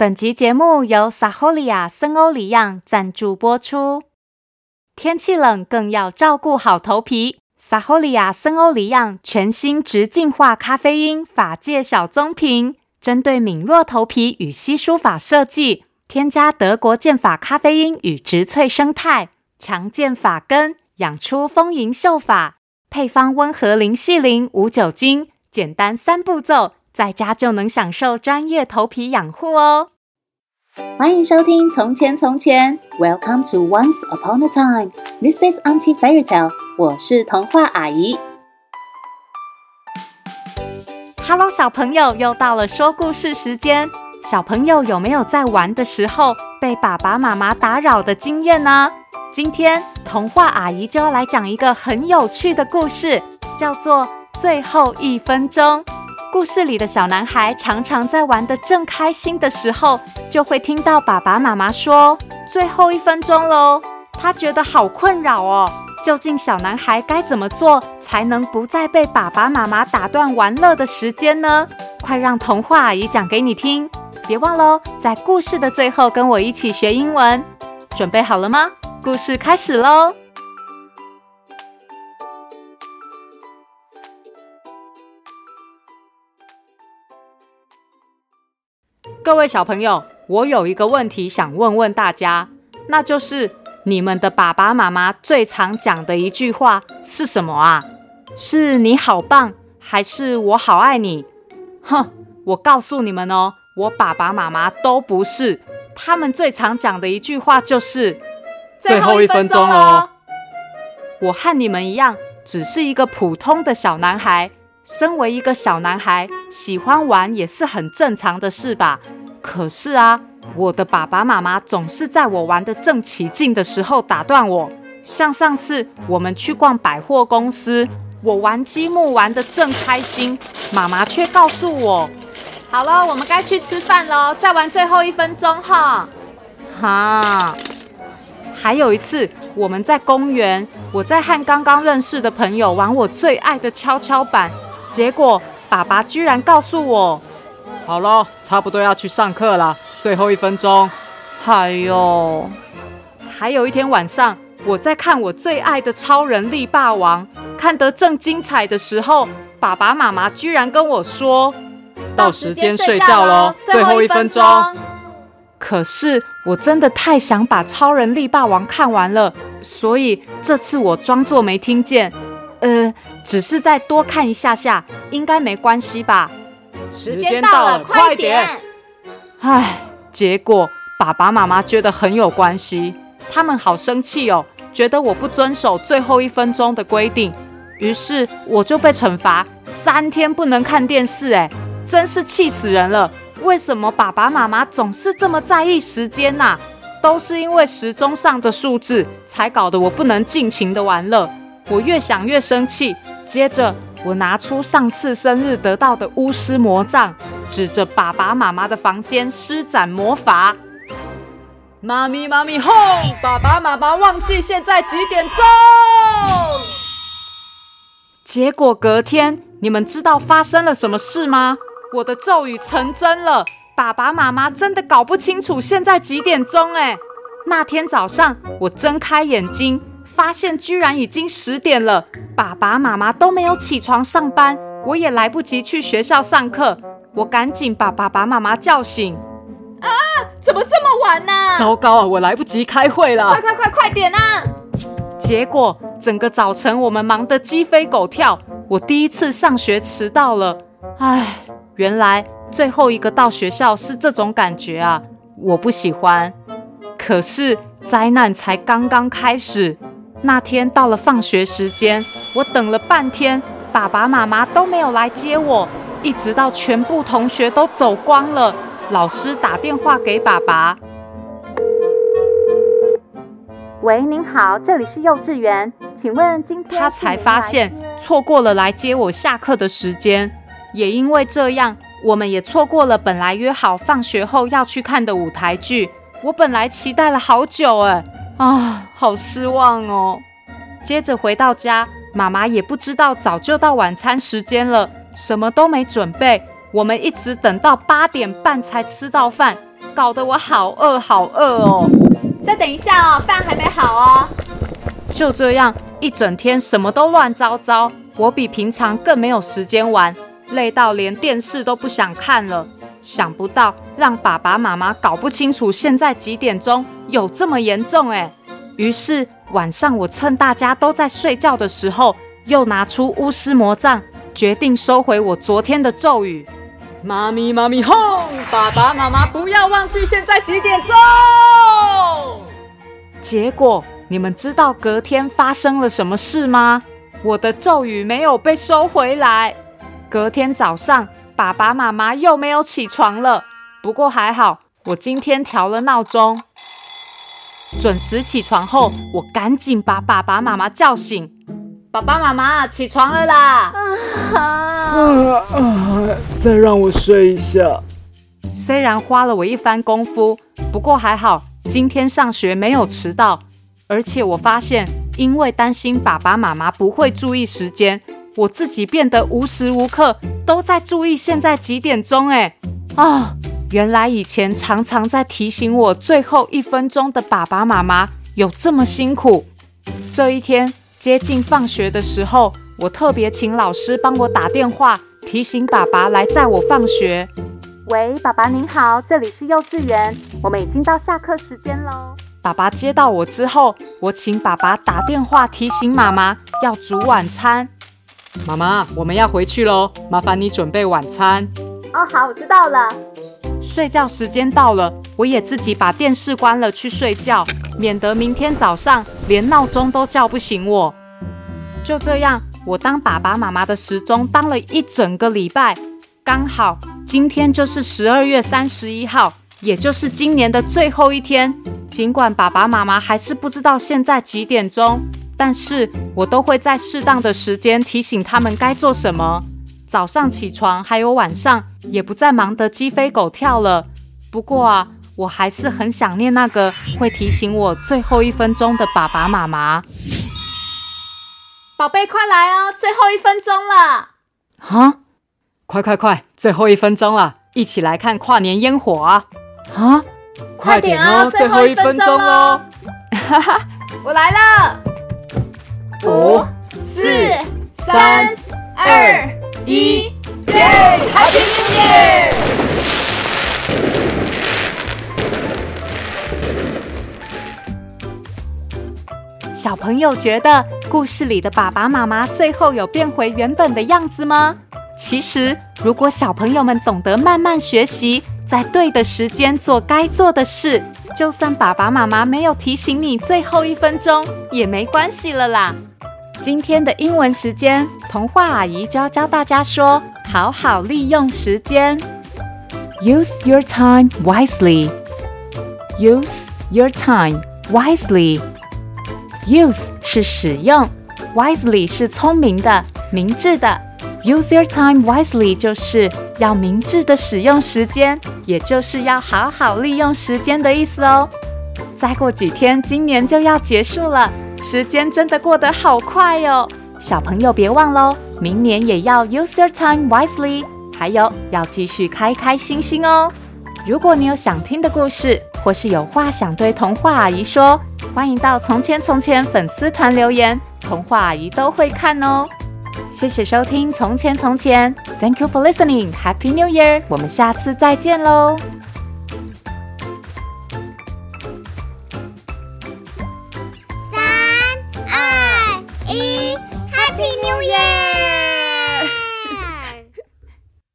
本集节目由撒吼利亚森欧里漾赞助播出。天气冷，更要照顾好头皮。撒吼利亚森欧里漾全新直净化咖啡因发界小棕瓶，针对敏弱头皮与稀疏发设计，添加德国健发咖啡因与植萃生态，强健发根，养出丰盈秀发。配方温和零矽灵，无酒精，简单三步骤。在家就能享受专业头皮养护哦！欢迎收听《从前从前》，Welcome to Once Upon a Time。This is Auntie Fairy Tale。我是童话阿姨。Hello，小朋友，又到了说故事时间。小朋友有没有在玩的时候被爸爸妈妈打扰的经验呢？今天童话阿姨就要来讲一个很有趣的故事，叫做《最后一分钟》。故事里的小男孩常常在玩得正开心的时候，就会听到爸爸妈妈说：“最后一分钟喽。”他觉得好困扰哦。究竟小男孩该怎么做才能不再被爸爸妈妈打断玩乐的时间呢？快让童话阿姨讲给你听！别忘喽，在故事的最后跟我一起学英文。准备好了吗？故事开始喽！各位小朋友，我有一个问题想问问大家，那就是你们的爸爸妈妈最常讲的一句话是什么啊？是你好棒，还是我好爱你？哼，我告诉你们哦，我爸爸妈妈都不是，他们最常讲的一句话就是最后一分钟哦。我和你们一样，只是一个普通的小男孩。身为一个小男孩，喜欢玩也是很正常的事吧。可是啊，我的爸爸妈妈总是在我玩得正起劲的时候打断我。像上次我们去逛百货公司，我玩积木玩得正开心，妈妈却告诉我：“好了，我们该去吃饭喽，再玩最后一分钟哈。”哈。还有一次，我们在公园，我在和刚刚认识的朋友玩我最爱的跷跷板，结果爸爸居然告诉我。好了，差不多要去上课了，最后一分钟。哎呦，还有一天晚上，我在看我最爱的超人力霸王，看得正精彩的时候，爸爸妈妈居然跟我说：“到时间睡觉喽，最后一分钟。”可是我真的太想把超人力霸王看完了，所以这次我装作没听见，呃，只是再多看一下下，应该没关系吧。时间到了，快点！唉，结果爸爸妈妈觉得很有关系，他们好生气哦，觉得我不遵守最后一分钟的规定，于是我就被惩罚三天不能看电视，哎，真是气死人了！为什么爸爸妈妈总是这么在意时间呐？都是因为时钟上的数字，才搞得我不能尽情的玩乐。我越想越生气，接着。我拿出上次生日得到的巫师魔杖，指着爸爸妈妈的房间施展魔法。妈咪妈咪吼！爸爸妈妈忘记现在几点钟？结果隔天，你们知道发生了什么事吗？我的咒语成真了，爸爸妈妈真的搞不清楚现在几点钟哎。那天早上，我睁开眼睛。发现居然已经十点了，爸爸妈妈都没有起床上班，我也来不及去学校上课。我赶紧把爸爸妈妈叫醒。啊，怎么这么晚呢？糟糕啊，我来不及开会了！快快快，快点啊！结果整个早晨我们忙得鸡飞狗跳，我第一次上学迟到了。唉，原来最后一个到学校是这种感觉啊，我不喜欢。可是灾难才刚刚开始。那天到了放学时间，我等了半天，爸爸妈妈都没有来接我，一直到全部同学都走光了，老师打电话给爸爸。喂，您好，这里是幼稚园，请问今天他才发现错过了来接我下课的时间，也因为这样，我们也错过了本来约好放学后要去看的舞台剧。我本来期待了好久，哎。啊，好失望哦！接着回到家，妈妈也不知道早就到晚餐时间了，什么都没准备。我们一直等到八点半才吃到饭，搞得我好饿好饿哦。再等一下哦，饭还没好哦。就这样一整天什么都乱糟糟，我比平常更没有时间玩，累到连电视都不想看了。想不到让爸爸妈妈搞不清楚现在几点钟有这么严重哎。于是晚上我趁大家都在睡觉的时候，又拿出巫师魔杖，决定收回我昨天的咒语。妈咪妈咪哄，爸爸妈妈不要忘记现在几点钟。结果你们知道隔天发生了什么事吗？我的咒语没有被收回来。隔天早上，爸爸妈妈又没有起床了。不过还好，我今天调了闹钟，准时起床后，我赶紧把爸爸妈妈叫醒。爸爸妈妈起床了啦！啊啊！再让我睡一下。虽然花了我一番功夫，不过还好，今天上学没有迟到。而且我发现，因为担心爸爸妈妈不会注意时间，我自己变得无时无刻都在注意现在几点钟。哎，啊，原来以前常常在提醒我最后一分钟的爸爸妈妈有这么辛苦。这一天。接近放学的时候，我特别请老师帮我打电话，提醒爸爸来载我放学。喂，爸爸您好，这里是幼稚园，我们已经到下课时间喽。爸爸接到我之后，我请爸爸打电话提醒妈妈要煮晚餐。妈妈，我们要回去喽，麻烦你准备晚餐。哦，好，我知道了。睡觉时间到了，我也自己把电视关了去睡觉。免得明天早上连闹钟都叫不醒我。就这样，我当爸爸妈妈的时钟当了一整个礼拜，刚好今天就是十二月三十一号，也就是今年的最后一天。尽管爸爸妈妈还是不知道现在几点钟，但是我都会在适当的时间提醒他们该做什么。早上起床，还有晚上，也不再忙得鸡飞狗跳了。不过啊。我还是很想念那个会提醒我最后一分钟的爸爸妈妈。宝贝，快来哦，最后一分钟了！啊！快快快，最后一分钟了，一起来看跨年烟火啊！啊！快点哦，最后一分钟哦！哈哈，我来了！五、四、三、二、一，耶！Happy New Year！小朋友觉得故事里的爸爸妈妈最后有变回原本的样子吗？其实，如果小朋友们懂得慢慢学习，在对的时间做该做的事，就算爸爸妈妈没有提醒你最后一分钟，也没关系了啦。今天的英文时间，童话阿姨就要教大家说：好好利用时间，Use your time wisely. Use your time wisely. Use 是使用，wisely 是聪明的、明智的。Use your time wisely 就是要明智的使用时间，也就是要好好利用时间的意思哦。再过几天，今年就要结束了，时间真的过得好快哟。小朋友别忘喽，明年也要 use your time wisely，还有要继续开开心心哦。如果你有想听的故事，或是有话想对童话阿姨说，欢迎到《从前从前》粉丝团留言，童话阿姨都会看哦。谢谢收听《从前从前》，Thank you for listening，Happy New Year，我们下次再见喽。